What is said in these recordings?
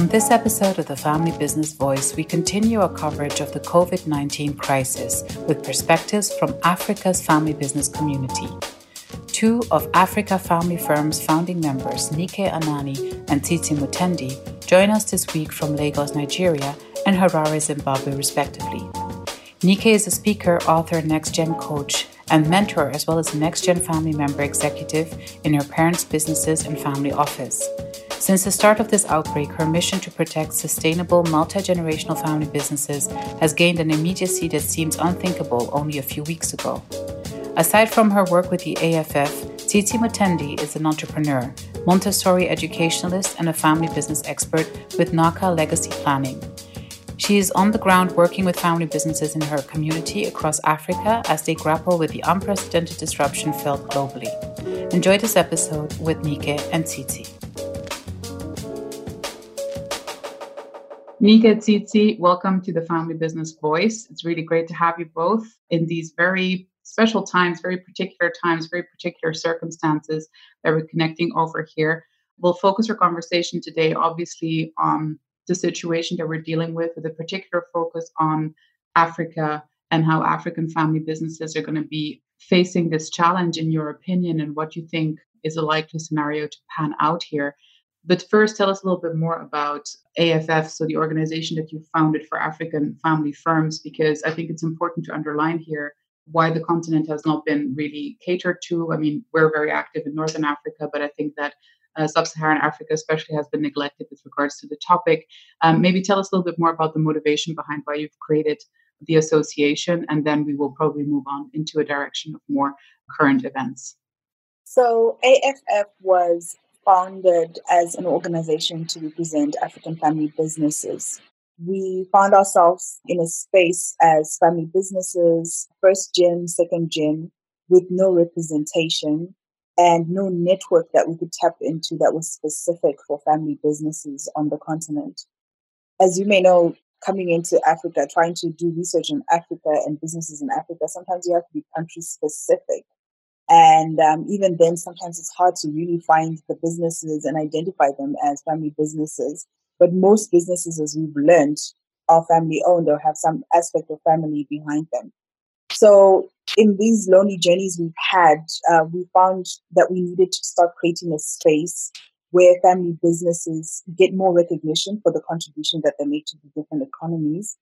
On this episode of the Family Business Voice, we continue our coverage of the COVID 19 crisis with perspectives from Africa's family business community. Two of Africa Family Firm's founding members, Nike Anani and Tsitsi Mutendi, join us this week from Lagos, Nigeria, and Harare, Zimbabwe, respectively. Nike is a speaker, author, next gen coach, and mentor, as well as a next gen family member executive in her parents' businesses and family office. Since the start of this outbreak, her mission to protect sustainable multi generational family businesses has gained an immediacy that seems unthinkable only a few weeks ago. Aside from her work with the AFF, Tsitsi Mutendi is an entrepreneur, Montessori educationalist, and a family business expert with Nhaka Legacy Planning. She is on the ground working with family businesses in her community across Africa as they grapple with the unprecedented disruption felt globally. Enjoy this episode with Nike and Tsitsi. Nike Tsitsi, welcome to the Family Business Voice. It's really great to have you both in these very special times, very particular times, very particular circumstances that we're connecting over here. We'll focus our conversation today, obviously, on the situation that we're dealing with, with a particular focus on Africa and how African family businesses are going to be facing this challenge, in your opinion, and what you think is a likely scenario to pan out here. But first, tell us a little bit more about AFF, so the organization that you founded for African family firms, because I think it's important to underline here why the continent has not been really catered to. I mean, we're very active in Northern Africa, but I think that uh, Sub Saharan Africa, especially, has been neglected with regards to the topic. Um, maybe tell us a little bit more about the motivation behind why you've created the association, and then we will probably move on into a direction of more current events. So, AFF was founded as an organization to represent African family businesses. We found ourselves in a space as family businesses, first gen, second gen, with no representation and no network that we could tap into that was specific for family businesses on the continent. As you may know, coming into Africa, trying to do research in Africa and businesses in Africa, sometimes you have to be country specific and um, even then, sometimes it's hard to really find the businesses and identify them as family businesses. But most businesses, as we've learned, are family owned or have some aspect of family behind them. So, in these lonely journeys we've had, uh, we found that we needed to start creating a space where family businesses get more recognition for the contribution that they make to the different economies,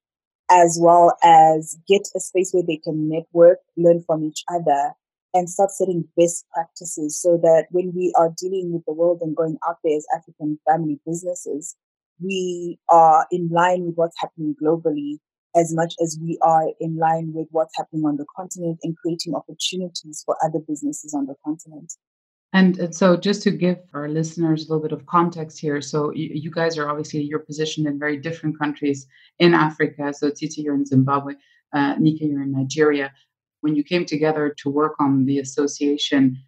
as well as get a space where they can network, learn from each other, and start setting best practices so that when we are dealing with the world and going out there as African family businesses, we are in line with what's happening globally as much as we are in line with what's happening on the continent and creating opportunities for other businesses on the continent. And so, just to give our listeners a little bit of context here, so you, guys are obviously you're positioned in very different countries in Africa. So, Tsitsi, you're in Zimbabwe, uh, Nike, you're in Nigeria when you came together to work on the association,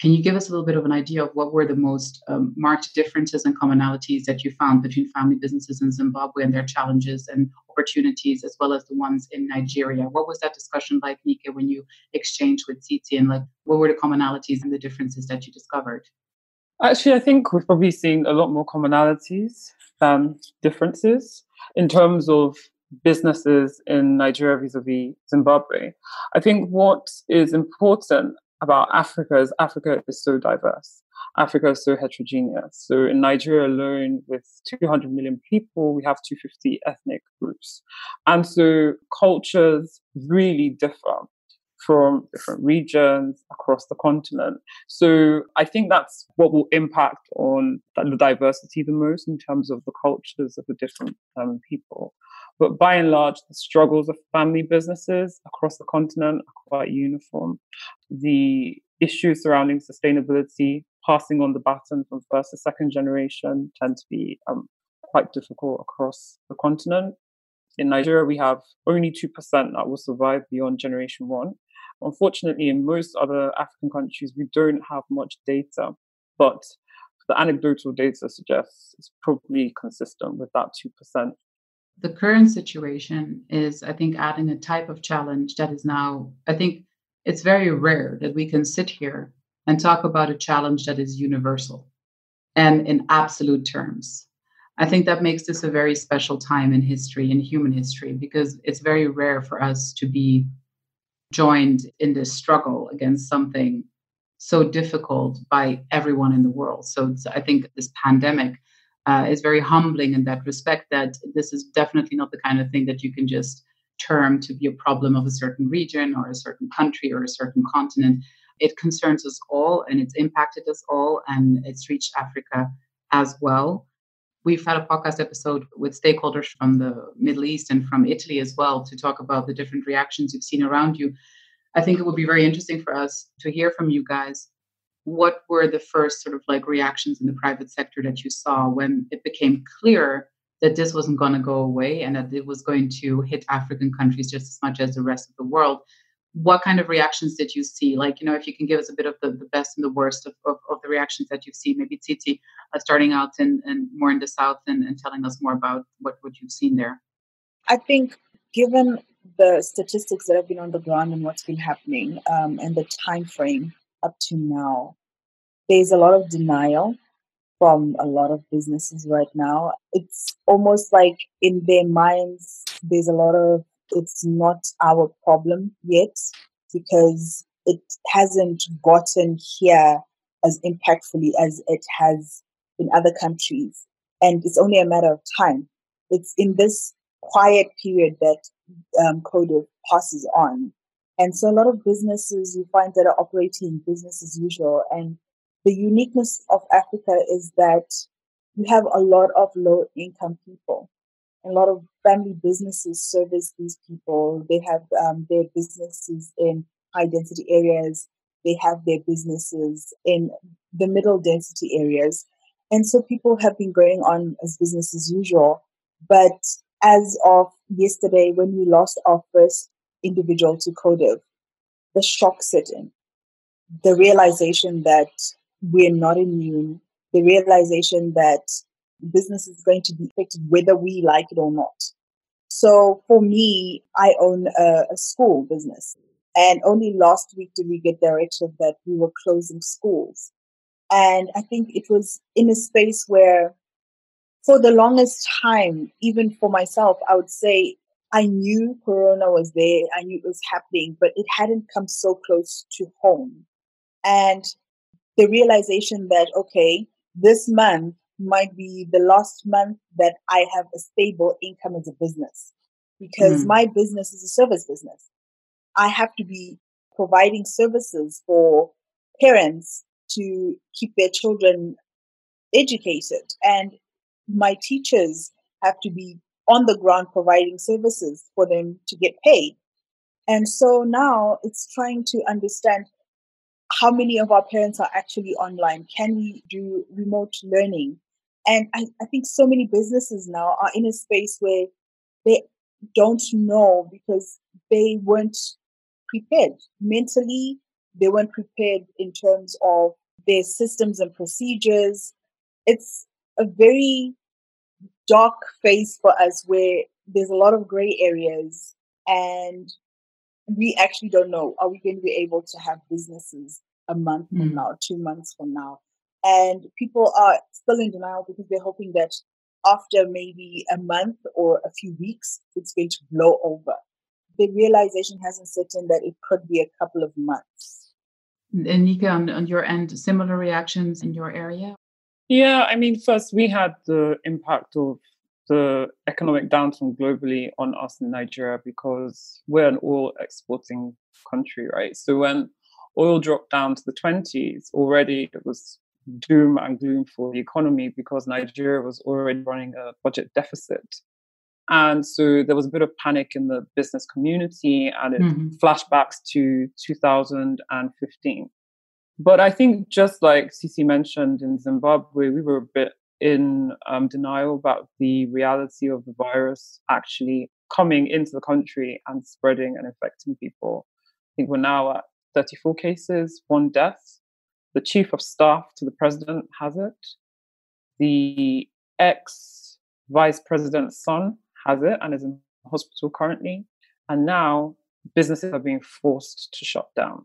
can you give us a little bit of an idea of what were the most um, marked differences and commonalities that you found between family businesses in Zimbabwe and their challenges and opportunities, as well as the ones in Nigeria? What was that discussion like, Nike, when you exchanged with Tsitsi, and like what were the commonalities and the differences that you discovered? Actually, I think we've probably seen a lot more commonalities than differences in terms of businesses in Nigeria vis-a-vis Zimbabwe. I think what is important about Africa is Africa is so diverse. Africa is so heterogeneous. So in Nigeria alone, with 200 million people, we have 250 ethnic groups. And so cultures really differ from different regions across the continent. So I think that's what will impact on the diversity the most in terms of the cultures of the different um, people. But by and large, the struggles of family businesses across the continent are quite uniform. The issues surrounding sustainability, passing on the baton from first to second generation, tend to be um, quite difficult across the continent. In Nigeria, we have only 2% that will survive beyond generation one. Unfortunately, in most other African countries, we don't have much data, but the anecdotal data suggests it's probably consistent with that 2%. The current situation is, I think, adding a type of challenge that is now, I think it's very rare that we can sit here and talk about a challenge that is universal and in absolute terms. I think that makes this a very special time in history, in human history, because it's very rare for us to be joined in this struggle against something so difficult by everyone in the world. So I think this pandemic uh, is very humbling in that respect, that this is definitely not the kind of thing that you can just term to be a problem of a certain region or a certain country or a certain continent. It concerns us all and it's impacted us all and it's reached Africa as well. We've had a podcast episode with stakeholders from the Middle East and from Italy as well to talk about the different reactions you've seen around you. I think it would be very interesting for us to hear from you guys. What were the first sort of like reactions in the private sector that you saw when it became clear that this wasn't going to go away and that it was going to hit African countries just as much as the rest of the world? what kind of reactions did you see? Like, you know, if you can give us a bit of the, the best and the worst of, of, of the reactions that you've seen, maybe Tsitsi, uh, starting out and more in the South and, and telling us more about what, what you've seen there. I think given the statistics that have been on the ground and what's been happening um, and the time frame up to now, there's a lot of denial from a lot of businesses right now. It's almost like in their minds, there's a lot of it's not our problem yet because it hasn't gotten here as impactfully as it has in other countries. And it's only a matter of time. It's in this quiet period that um, COVID passes on. And so a lot of businesses you find that are operating business as usual. And the uniqueness of Africa is that you have a lot of low income people a lot of family businesses service these people. They have um, their businesses in high density areas. They have their businesses in the middle density areas. And so people have been going on as business as usual. But as of yesterday, when we lost our first individual to COVID, the shock set in. The realization that we're not immune, the realization that business is going to be affected whether we like it or not. So for me, I own a, a school business. And only last week did we get directive that we were closing schools. And I think it was in a space where, for the longest time, even for myself, I would say I knew Corona was there, I knew it was happening, but it hadn't come so close to home. And the realization that, okay, this month might be the last month that I have a stable income as a business because mm. my business is a service business. I have to be providing services for parents to keep their children educated and my teachers have to be on the ground providing services for them to get paid. And so now it's trying to understand how many of our parents are actually online? Can we do remote learning? And I, I think so many businesses now are in a space where they don't know because they weren't prepared mentally, they weren't prepared in terms of their systems and procedures. It's a very dark phase for us where there's a lot of gray areas and we actually don't know are we going to be able to have businesses a month mm. from now, two months from now? And people are still in denial because they're hoping that after maybe a month or a few weeks, it's going to blow over. The realization hasn't set in that it could be a couple of months. And Nike, on, on your end, similar reactions in your area? Yeah, I mean, first we had the impact of the economic downturn globally on us in Nigeria because we're an oil exporting country, right? So when oil dropped down to the 20s, already it was doom and gloom for the economy because Nigeria was already running a budget deficit. And so there was a bit of panic in the business community and it mm-hmm. flashbacks to 2015. But I think just like Tsitsi mentioned in Zimbabwe, we were a bit in um, denial about the reality of the virus actually coming into the country and spreading and infecting people. I think we're now at 34 cases, one death. The chief of staff to the president has it. The ex vice president's son has it and is in hospital currently. And now businesses are being forced to shut down.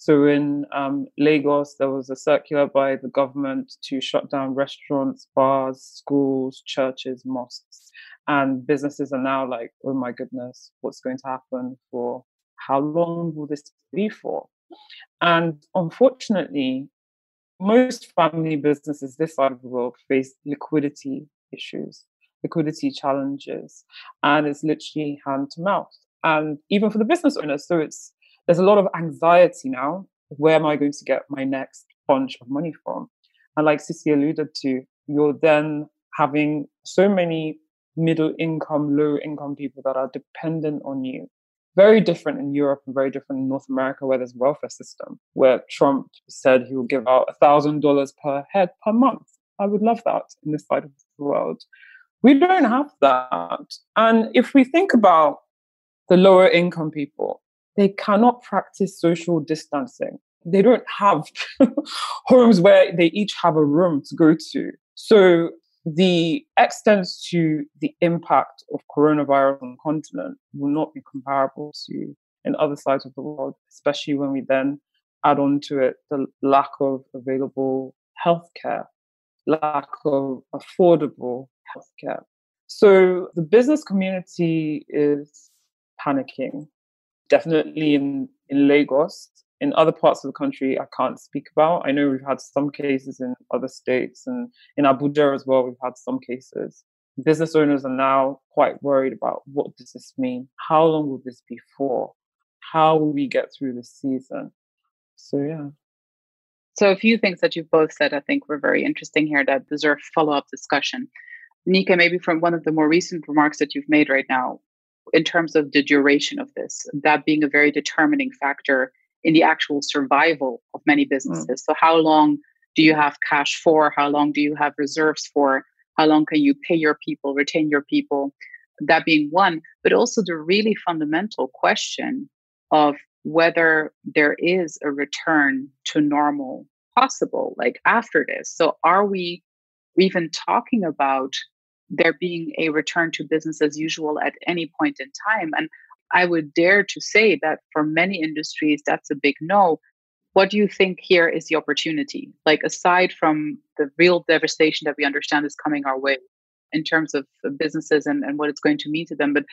So in um, Lagos, there was a circular by the government to shut down restaurants, bars, schools, churches, mosques. And businesses are now like, oh my goodness, what's going to happen for how long will this be for? And unfortunately, most family businesses this side of the world face liquidity issues, liquidity challenges, and it's literally hand to mouth. And even for the business owners, so it's there's a lot of anxiety now. Where am I going to get my next bunch of money from? And like Tsitsi alluded to, you're then having so many middle income, low income people that are dependent on you. Very different in Europe and very different in North America, where there's welfare system, where Trump said he will give out thousand dollars per head per month. I would love that in this side of the world. We don't have that. And if we think about the lower income people, they cannot practice social distancing. They don't have homes where they each have a room to go to. So the extent to the impact of coronavirus on the continent will not be comparable to in other sides of the world, especially when we then add on to it the lack of available healthcare, lack of affordable healthcare. So the business community is panicking definitely in, in Lagos. In other parts of the country, I can't speak about. I know we've had some cases in other states and in Abuja as well, we've had some cases. Business owners are now quite worried about what does this mean? How long will this be for? How will we get through the season? So, yeah. So, a few things that you've both said, I think, were very interesting here that deserve follow up discussion. Nike, maybe from one of the more recent remarks that you've made right now, in terms of the duration of this, that being a very determining factor in the actual survival of many hmm. businesses. Mm. So, how long do you have cash for? How long do you have reserves for? How long can you pay your people, retain your people? That being one, but also the really fundamental question of whether there is a return to normal possible, like after this. So, are we even talking about there being a return to business as usual at any point in time. And I would dare to say that for many industries, that's a big no. What do you think here is the opportunity? Like, aside from the real devastation that we understand is coming our way in terms of uh, businesses and, and what it's going to mean to them, but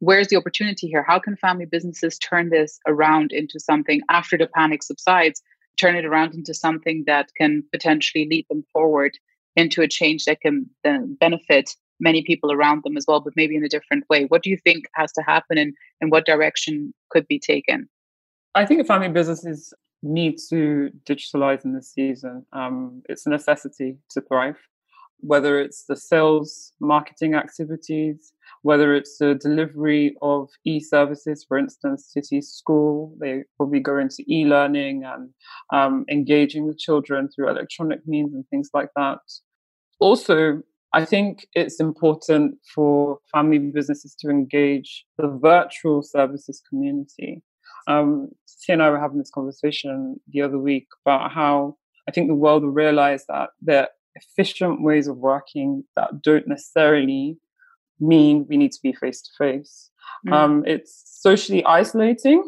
where's the opportunity here? How can family businesses turn this around into something after the panic subsides, turn it around into something that can potentially lead them forward into a change that can then benefit many people around them as well, but maybe in a different way. What do you think has to happen and, and what direction could be taken? I think family businesses need to digitalize in this season. Um, it's a necessity to thrive, whether it's the sales, marketing activities, whether it's the delivery of e-services, for instance, City School, they probably go into e-learning and um, engaging with children through electronic means and things like that. Also, I think it's important for family businesses to engage the virtual services community. Um, T and I were having this conversation the other week about how I think the world will realize that there are efficient ways of working that don't necessarily mean we need to be face to face. It's socially isolating,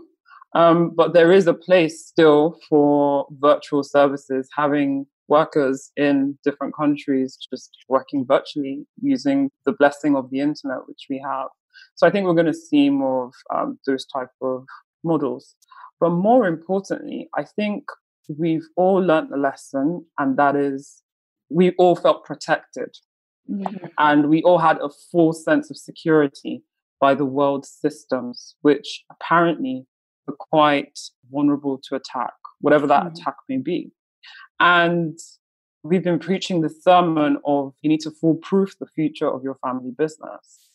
um, but there is a place still for virtual services having workers in different countries just working virtually using the blessing of the internet, which we have. So I think we're going to see more of um, those type of models. But more importantly, I think we've all learned the lesson, and that is we all felt protected. Mm-hmm. And we all had a full sense of security by the world systems, which apparently are quite vulnerable to attack, whatever that mm-hmm. attack may be. And we've been preaching the sermon of you need to foolproof the future of your family business.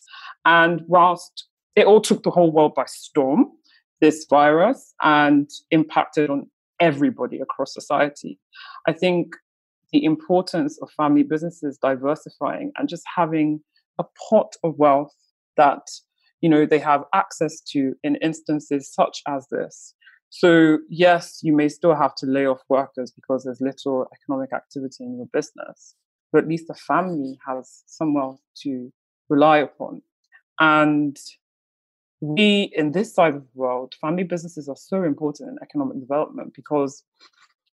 And whilst it all took the whole world by storm, this virus, and impacted on everybody across society, I think the importance of family businesses diversifying and just having a pot of wealth that you know they have access to in instances such as this so yes you may still have to lay off workers because there's little economic activity in your business but at least the family has some wealth to rely upon and we in this side of the world family businesses are so important in economic development because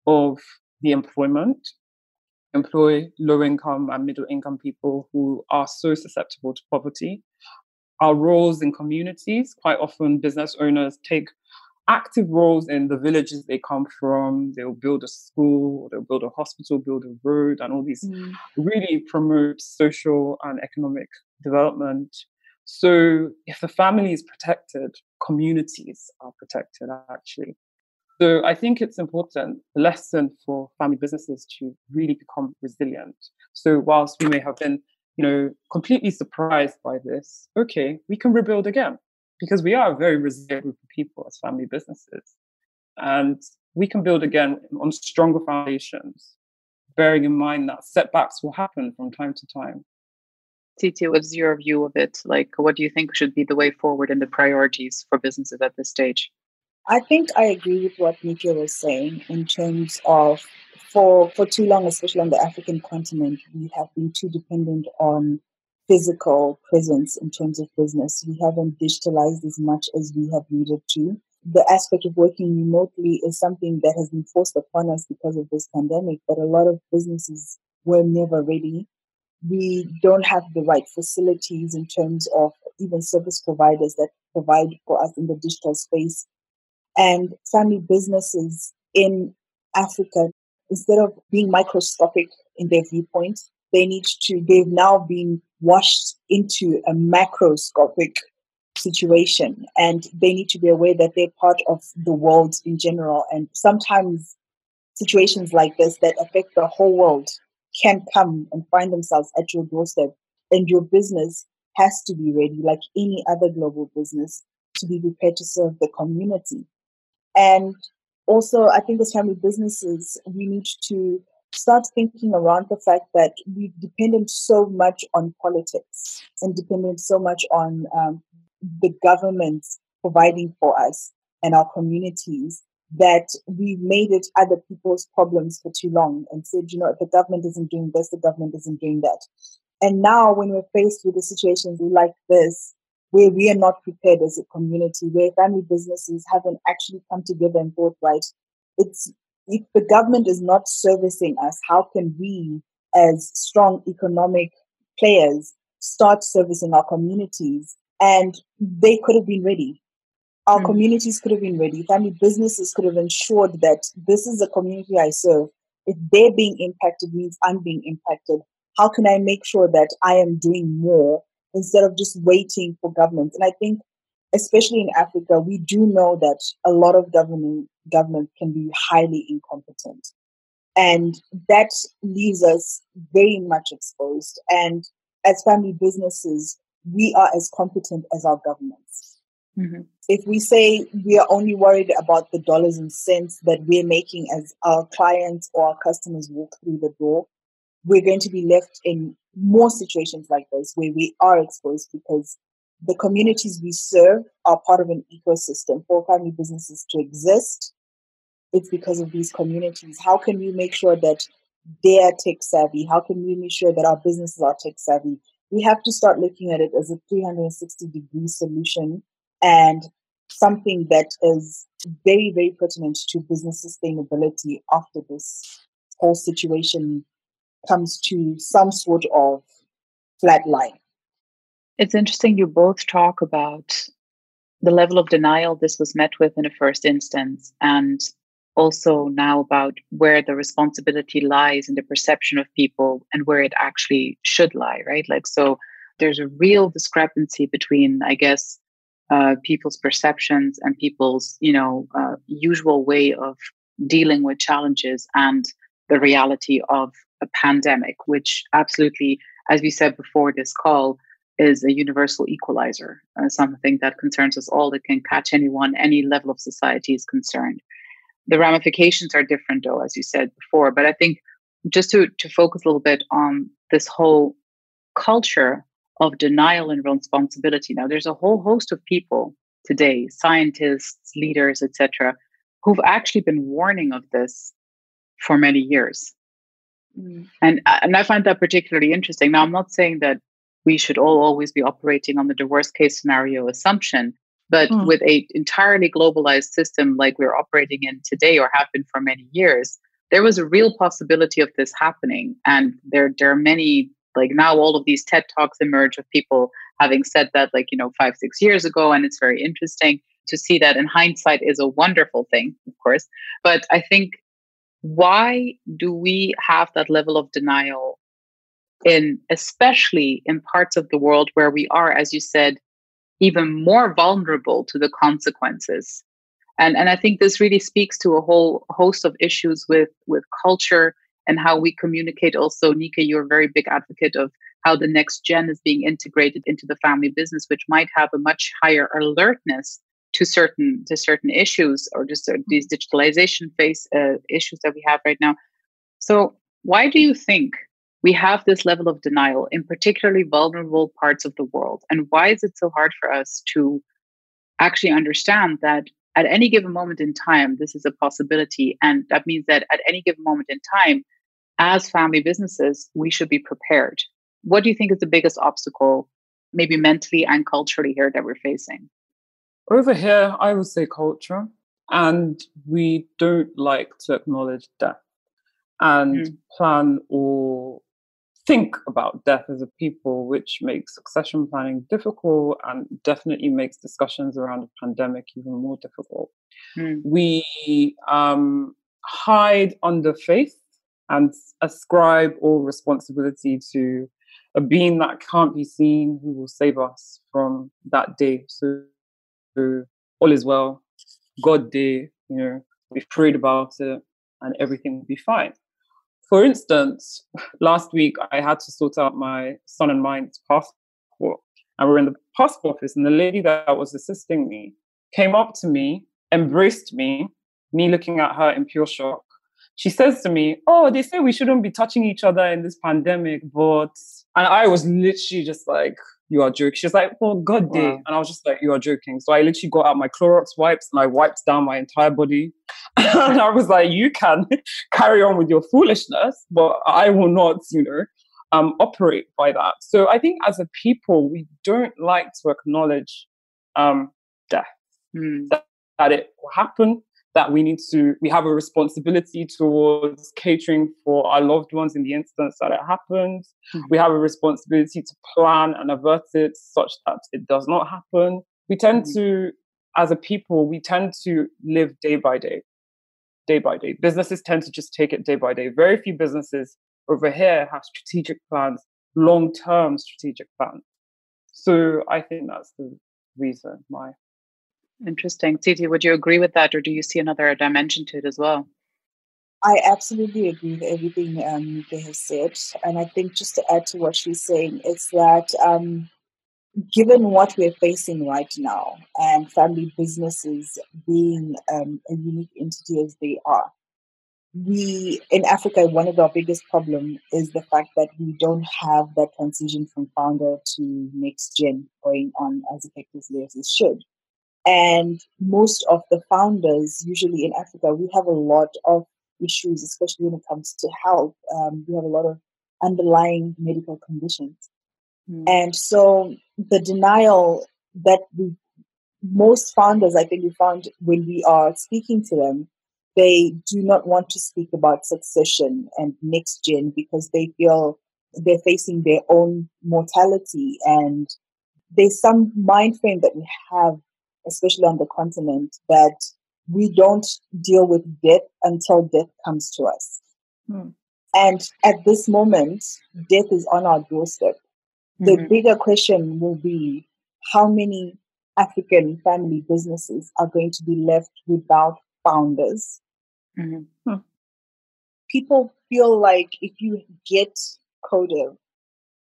of the employment employ low income and middle income people who are so susceptible to poverty. Our roles in communities, quite often business owners take active roles in the villages they come from. They'll build a school, they'll build a hospital, build a road, and all these mm. really promote social and economic development. So, if the family is protected, communities are protected actually. So I think it's important lesson for family businesses to really become resilient. So whilst we may have been, you know, completely surprised by this, okay, we can rebuild again because we are a very resilient group of people as family businesses. And we can build again on stronger foundations, bearing in mind that setbacks will happen from time to time. Tsitsi, what's your view of it? Like, what do you think should be the way forward and the priorities for businesses at this stage? I think I agree with what Nikia was saying in terms of for for too long, especially on the African continent, we have been too dependent on physical presence in terms of business. We haven't digitalized as much as we have needed to. The aspect of working remotely is something that has been forced upon us because of this pandemic, but a lot of businesses were never ready. We don't have the right facilities in terms of even service providers that provide for us in the digital space and family businesses in Africa, instead of being microscopic in their viewpoints, they need to, they've now been washed into a macroscopic situation and they need to be aware that they're part of the world in general. And sometimes situations like this that affect the whole world can come and find themselves at your doorstep. And your business has to be ready, like any other global business, to be prepared to serve the community. And also, I think as family businesses, we need to start thinking around the fact that we dependent so much on politics and dependent so much on um, the government providing for us and our communities that we made it other people's problems for too long and said, you know, if the government isn't doing this, the government isn't doing that. And now, when we're faced with a situation like this, where we are not prepared as a community, where family businesses haven't actually come together and thought, right, it's if the government is not servicing us, how can we, as strong economic players, start servicing our communities? And they could have been ready. Our mm. communities could have been ready. Family businesses could have ensured that this is a community I serve. If they're being impacted means I'm being impacted. How can I make sure that I am doing more instead of just waiting for governments. And I think, especially in Africa, we do know that a lot of government government can be highly incompetent. And that leaves us very much exposed. And as family businesses, we are as competent as our governments. Mm-hmm. If we say we are only worried about the dollars and cents that we're making as our clients or our customers walk through the door, we're going to be left in more situations like this where we are exposed because the communities we serve are part of an ecosystem for family businesses to exist. It's because of these communities. How can we make sure that they are tech savvy? How can we make sure that our businesses are tech savvy? We have to start looking at it as a 360 degree solution and something that is very, very pertinent to business sustainability after this whole situation comes to some sort of flat line. It's interesting you both talk about the level of denial this was met with in the first instance, and also now about where the responsibility lies in the perception of people and where it actually should lie, right? Like, so there's a real discrepancy between, I guess, uh, people's perceptions and people's, you know, uh, usual way of dealing with challenges and the reality of a pandemic, which absolutely, as we said before this call, is a universal equalizer, uh, something that concerns us all, that can catch anyone, any level of society is concerned. The ramifications are different, though, as you said before. But I think just to, to focus a little bit on this whole culture of denial and responsibility. Now, there's a whole host of people today, scientists, leaders, etc., who've actually been warning of this for many years. Mm. And, and I find that particularly interesting. Now, I'm not saying that we should all always be operating on the worst case scenario assumption, but mm. with a entirely globalized system like we're operating in today or have been for many years, there was a real possibility of this happening. And there, there are many, like now all of these TED Talks emerge of people having said that, like, you know, five, six years ago. And it's very interesting to see that in hindsight is a wonderful thing, of course. But I think why do we have that level of denial in especially in parts of the world where we are as you said even more vulnerable to the consequences. And and i think this really speaks to a whole host of issues with with culture and how we communicate. Also nike you're a very big advocate of how the next gen is being integrated into the family business which might have a much higher alertness to certain to certain issues or just uh, these digitalization face uh, issues that we have right now. So why do you think we have this level of denial in particularly vulnerable parts of the world, and why is it so hard for us to actually understand that at any given moment in time this is a possibility, and that means that at any given moment in time, as family businesses, we should be prepared. What do you think is the biggest obstacle, maybe mentally and culturally, here that we're facing? Over here, I would say culture, and we don't like to acknowledge death and mm. plan or think about death as a people, which makes succession planning difficult and definitely makes discussions around a pandemic even more difficult. Mm. We um, hide under faith and ascribe all responsibility to a being that can't be seen who will save us from that day. So all is well. God day, you know, we've prayed about it and everything will be fine. For instance, last week I had to sort out my son and mine's passport. And we are in the passport office, and the lady that was assisting me came up to me, embraced me, me looking at her in pure shock. She says to me, Oh, they say we shouldn't be touching each other in this pandemic, but and I was literally just like, you are joking. She's like, oh, God day. Wow. And I was just like, you are joking. So I literally got out my Clorox wipes and I wiped down my entire body. and I was like, you can carry on with your foolishness, but I will not, you know, um, operate by that. So I think as a people, we don't like to acknowledge um, death, mm. that, that it will happen that we need to we have a responsibility towards catering for our loved ones in the instance that it happens. Mm-hmm. we have a responsibility to plan and avert it such that it does not happen. We tend mm-hmm. to as a people we tend to live day by day day by day. Businesses tend to just take it day by day. Very few businesses over here have strategic plans long term strategic plans. So i think that's the reason why Interesting. Tsitsi, would you agree with that, or do you see another dimension to it as well? I absolutely agree with everything um, they have said. And I think just to add to what she's saying, it's that um, given what we're facing right now and family businesses being um, a unique entity as they are, we in Africa, one of our biggest problems is the fact that we don't have that transition from founder to next gen going on as effectively as it should. And most of the founders, usually in Africa, we have a lot of issues, especially when it comes to health. Um, we have a lot of underlying medical conditions. Mm. And so the denial that we, most founders, I think we found when we are speaking to them, they do not want to speak about succession and next gen because they feel they're facing their own mortality and there's some mind frame that we have especially on the continent, that we don't deal with death until death comes to us. Hmm. And at this moment, death is on our doorstep. The mm-hmm. bigger question will be how many African family businesses are going to be left without founders? Mm-hmm. Hmm. People feel like if you get COVID,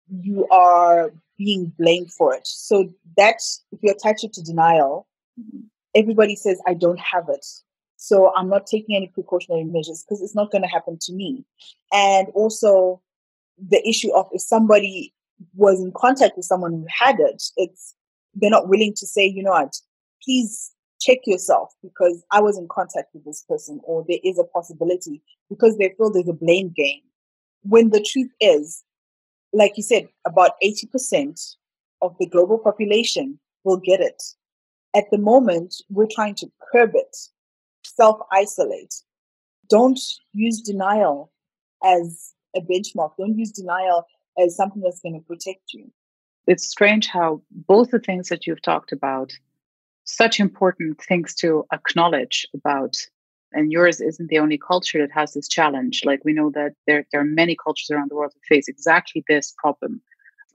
you are being blamed for it. So that's if you attach it to denial, mm-hmm. everybody says, I don't have it. So I'm not taking any precautionary measures because it's not going to happen to me. And also the issue of if somebody was in contact with someone who had it, it's they're not willing to say, you know what, please check yourself because I was in contact with this person or there is a possibility because they feel there's a blame game. When the truth is, like you said, about 80% of the global population will get it. At the moment, we're trying to curb it, self isolate. Don't use denial as a benchmark. Don't use denial as something that's going to protect you. It's strange how both the things that you've talked about, such important things to acknowledge about, and yours isn't the only culture that has this challenge. Like we know that there, there are many cultures around the world that face exactly this problem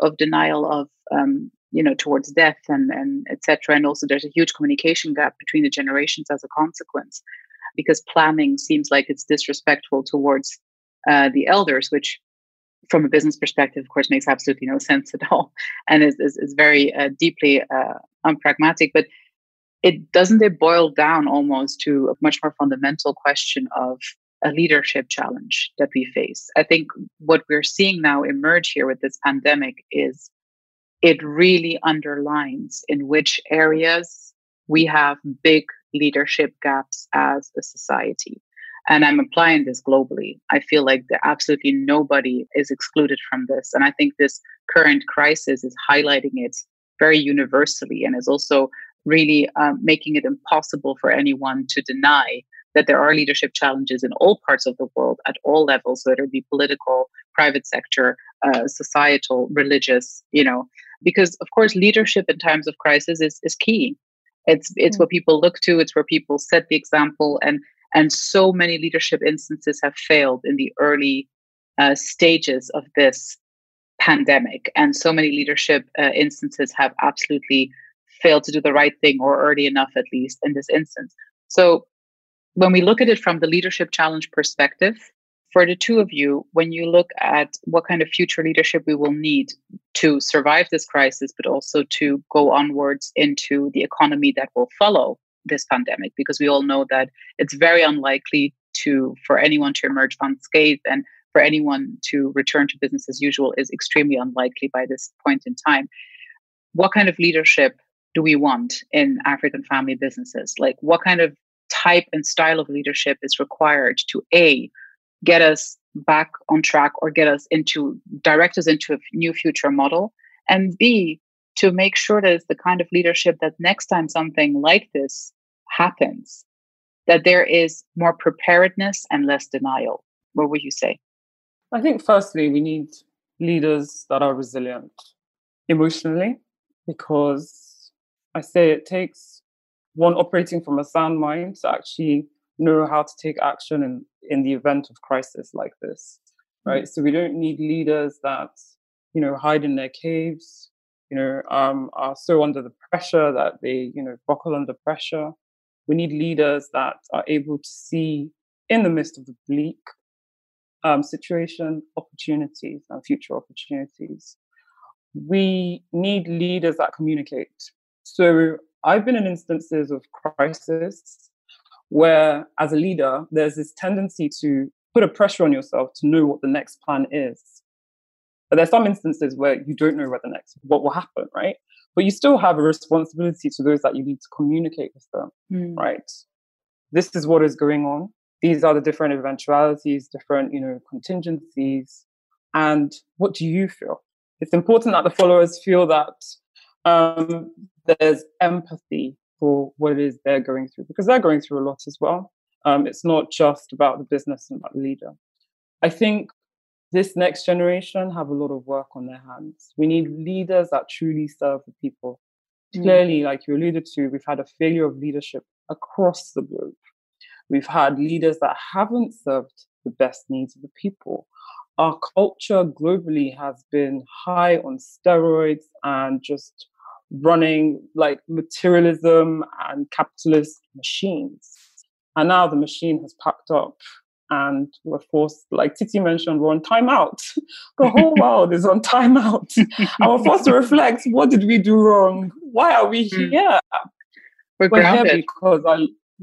of denial of um, you know towards death and and etc and also there's a huge communication gap between the generations as a consequence because planning seems like it's disrespectful towards uh, the elders which from a business perspective of course makes absolutely no sense at all and is, is, is very uh, deeply uh, unpragmatic but it doesn't it boil down almost to a much more fundamental question of a leadership challenge that we face. I think what we're seeing now emerge here with this pandemic is it really underlines in which areas we have big leadership gaps as a society. And I'm applying this globally. I feel like there absolutely nobody is excluded from this. And I think this current crisis is highlighting it very universally and is also really um, making it impossible for anyone to deny that there are leadership challenges in all parts of the world at all levels, whether it be political, private sector, uh, societal, religious, you know, because of course leadership in times of crisis is, is key. It's it's mm. what people look to, it's where people set the example and and so many leadership instances have failed in the early uh, stages of this pandemic and so many leadership uh, instances have absolutely failed to do the right thing or early enough at least in this instance so when we look at it from the leadership challenge perspective, for the two of you, when you look at what kind of future leadership we will need to survive this crisis, but also to go onwards into the economy that will follow this pandemic, because we all know that it's very unlikely to for anyone to emerge unscathed and for anyone to return to business as usual is extremely unlikely by this point in time. What kind of leadership do we want in African family businesses? Like, what kind of type and style of leadership is required to a get us back on track or get us into direct us into a new future model? And b to make sure that it's the kind of leadership that next time something like this happens that there is more preparedness and less denial. What would you say? I think firstly we need leaders that are resilient emotionally because i say it takes one operating from a sound mind to actually know how to take action in, in the event of crisis like this right? Mm-hmm. so we don't need leaders that you know hide in their caves you know um, are so under the pressure that they you know buckle under pressure. We need leaders that are able to see in the midst of the bleak um, situation opportunities and future opportunities. We need leaders that communicate so I've been in instances of crisis where, as a leader, there's this tendency to put a pressure on yourself to know what the next plan is. But there's some instances where you don't know what the next what will happen, right? But you still have a responsibility to those that you need to communicate with them, mm. right? This is what is going on. These are the different eventualities, different, you know, contingencies. And what do you feel? It's important that the followers feel that um, there's empathy for what it is they're going through because they're going through a lot as well. Um, it's not just about the business and about the leader. I think this next generation have a lot of work on their hands. We need leaders that truly serve the people. Mm. Clearly, like you alluded to, we've had a failure of leadership across the globe. We've had leaders that haven't served the best needs of the people. Our culture globally has been high on steroids and just running like materialism and capitalist machines. And now the machine has packed up and we're forced, like Tsitsi mentioned, we're on timeout. the whole world is on timeout. and we're forced to reflect what did we do wrong? Why are we hmm. here? We're, we're here because our,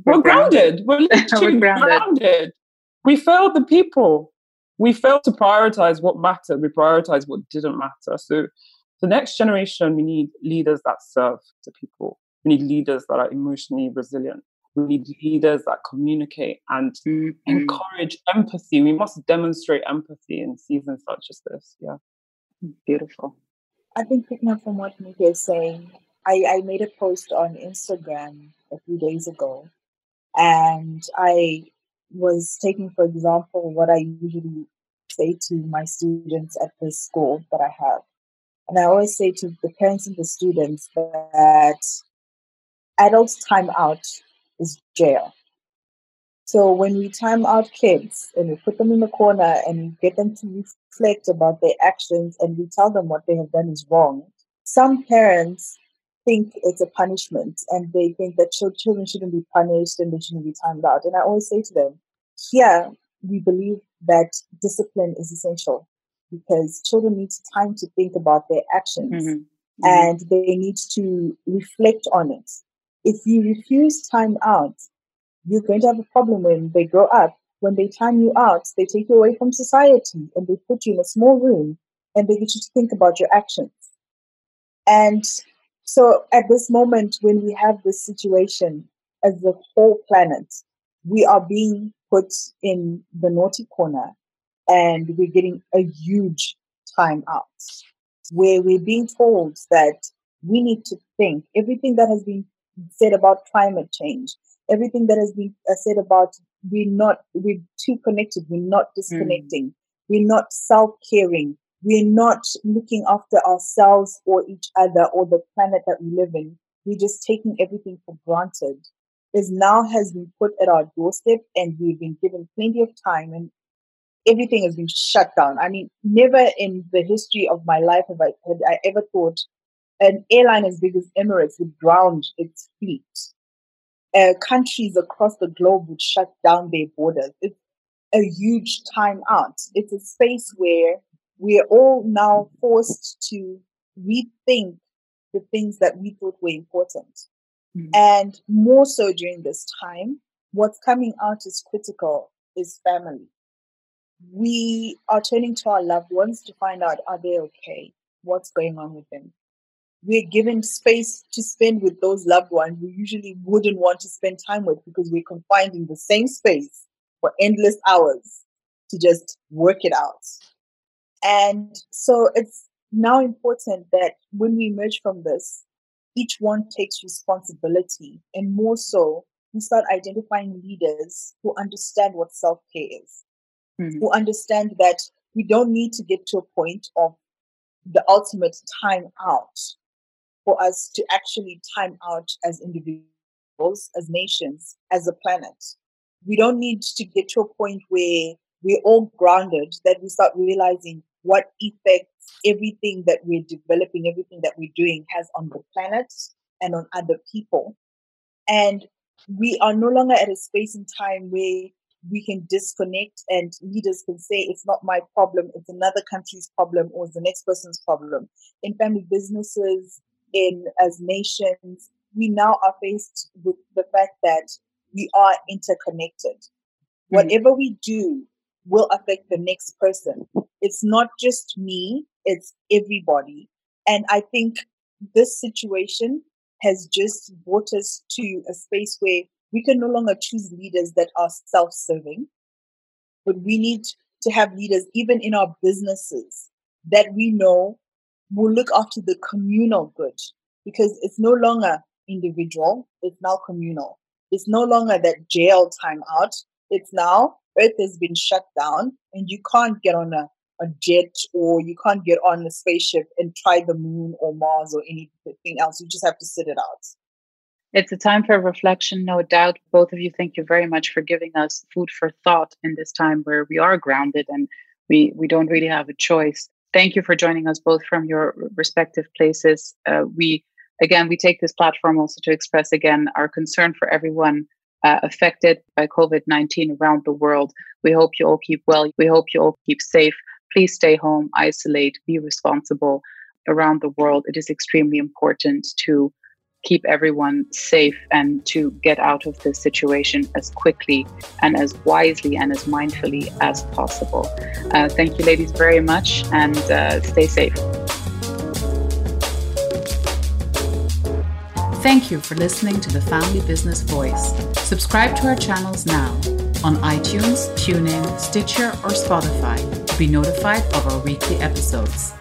we're, we're grounded. grounded. We're literally we're grounded. grounded. We failed the people. We failed to prioritize what mattered. We prioritized what didn't matter. So the next generation, we need leaders that serve the people. We need leaders that are emotionally resilient. We need leaders that communicate and mm-hmm. encourage empathy. We must demonstrate empathy in seasons such as this. Yeah. Beautiful. I think picking up from what Nike is saying, I, I made a post on Instagram a few days ago and I was taking, for example, what I usually say to my students at this school that I have. And I always say to the parents and the students that adult time out is jail. So when we time out kids and we put them in the corner and we get them to reflect about their actions and we tell them what they have done is wrong, some parents think it's a punishment and they think that children shouldn't be punished and they shouldn't be timed out. And I always say to them, here we believe that discipline is essential because children need time to think about their actions mm-hmm. Mm-hmm. and they need to reflect on it. If you refuse time out, you're going to have a problem when they grow up. When they time you out, they take you away from society and they put you in a small room and they get you to think about your actions. And so at this moment, when we have this situation as the whole planet, we are being put in the naughty corner and we're getting a huge time out where we're being told that we need to think everything that has been said about climate change, everything that has been uh, said about we're not, we're too connected, we're not mm. disconnecting, mm. we're not self caring, we're not looking after ourselves or each other or the planet that we live in. We're just taking everything for granted. This now has been put at our doorstep and we've been given plenty of time and everything has been shut down. I mean, never in the history of my life have I, had I ever thought an airline as big as Emirates would ground its fleet. Uh, countries across the globe would shut down their borders. It's a huge time out. It's a space where we are all now forced to rethink the things that we thought were important. Mm-hmm. And more so during this time, what's coming out as critical is family. We are turning to our loved ones to find out are they okay? What's going on with them? We're given space to spend with those loved ones we usually wouldn't want to spend time with because we're confined in the same space for endless hours to just work it out. And so it's now important that when we emerge from this, each one takes responsibility and more so, we start identifying leaders who understand what self care is, mm-hmm. who understand that we don't need to get to a point of the ultimate time out for us to actually time out as individuals, as nations, as a planet. We don't need to get to a point where we're all grounded, that we start realizing what effects everything that we're developing, everything that we're doing has on the planet and on other people. And we are no longer at a space and time where we can disconnect and leaders can say it's not my problem, it's another country's problem or it's the next person's problem. In family businesses, in as nations, we now are faced with the fact that we are interconnected. Mm-hmm. Whatever we do will affect the next person. It's not just me, it's everybody. And I think this situation has just brought us to a space where we can no longer choose leaders that are self serving, but we need to have leaders, even in our businesses, that we know will look after the communal good because it's no longer individual, it's now communal. It's no longer that jail time out. It's now Earth has been shut down and you can't get on a, a jet or you can't get on a spaceship and try the moon or Mars or anything else. You just have to sit it out. It's a time for reflection, no doubt. Both of you, thank you very much for giving us food for thought in this time where we are grounded and we, we don't really have a choice. Thank you for joining us both from your respective places. Uh, we, again, we take this platform also to express again our concern for everyone uh, affected by COVID 19 around the world. We hope you all keep well. We hope you all keep safe. Please stay home, isolate, be responsible around the world. It is extremely important to keep everyone safe and to get out of this situation as quickly and as wisely and as mindfully as possible. Uh, thank you, ladies, very much, and uh, stay safe. Thank you for listening to the Family Business Voice. Subscribe to our channels now on iTunes, TuneIn, Stitcher, or Spotify to be notified of our weekly episodes.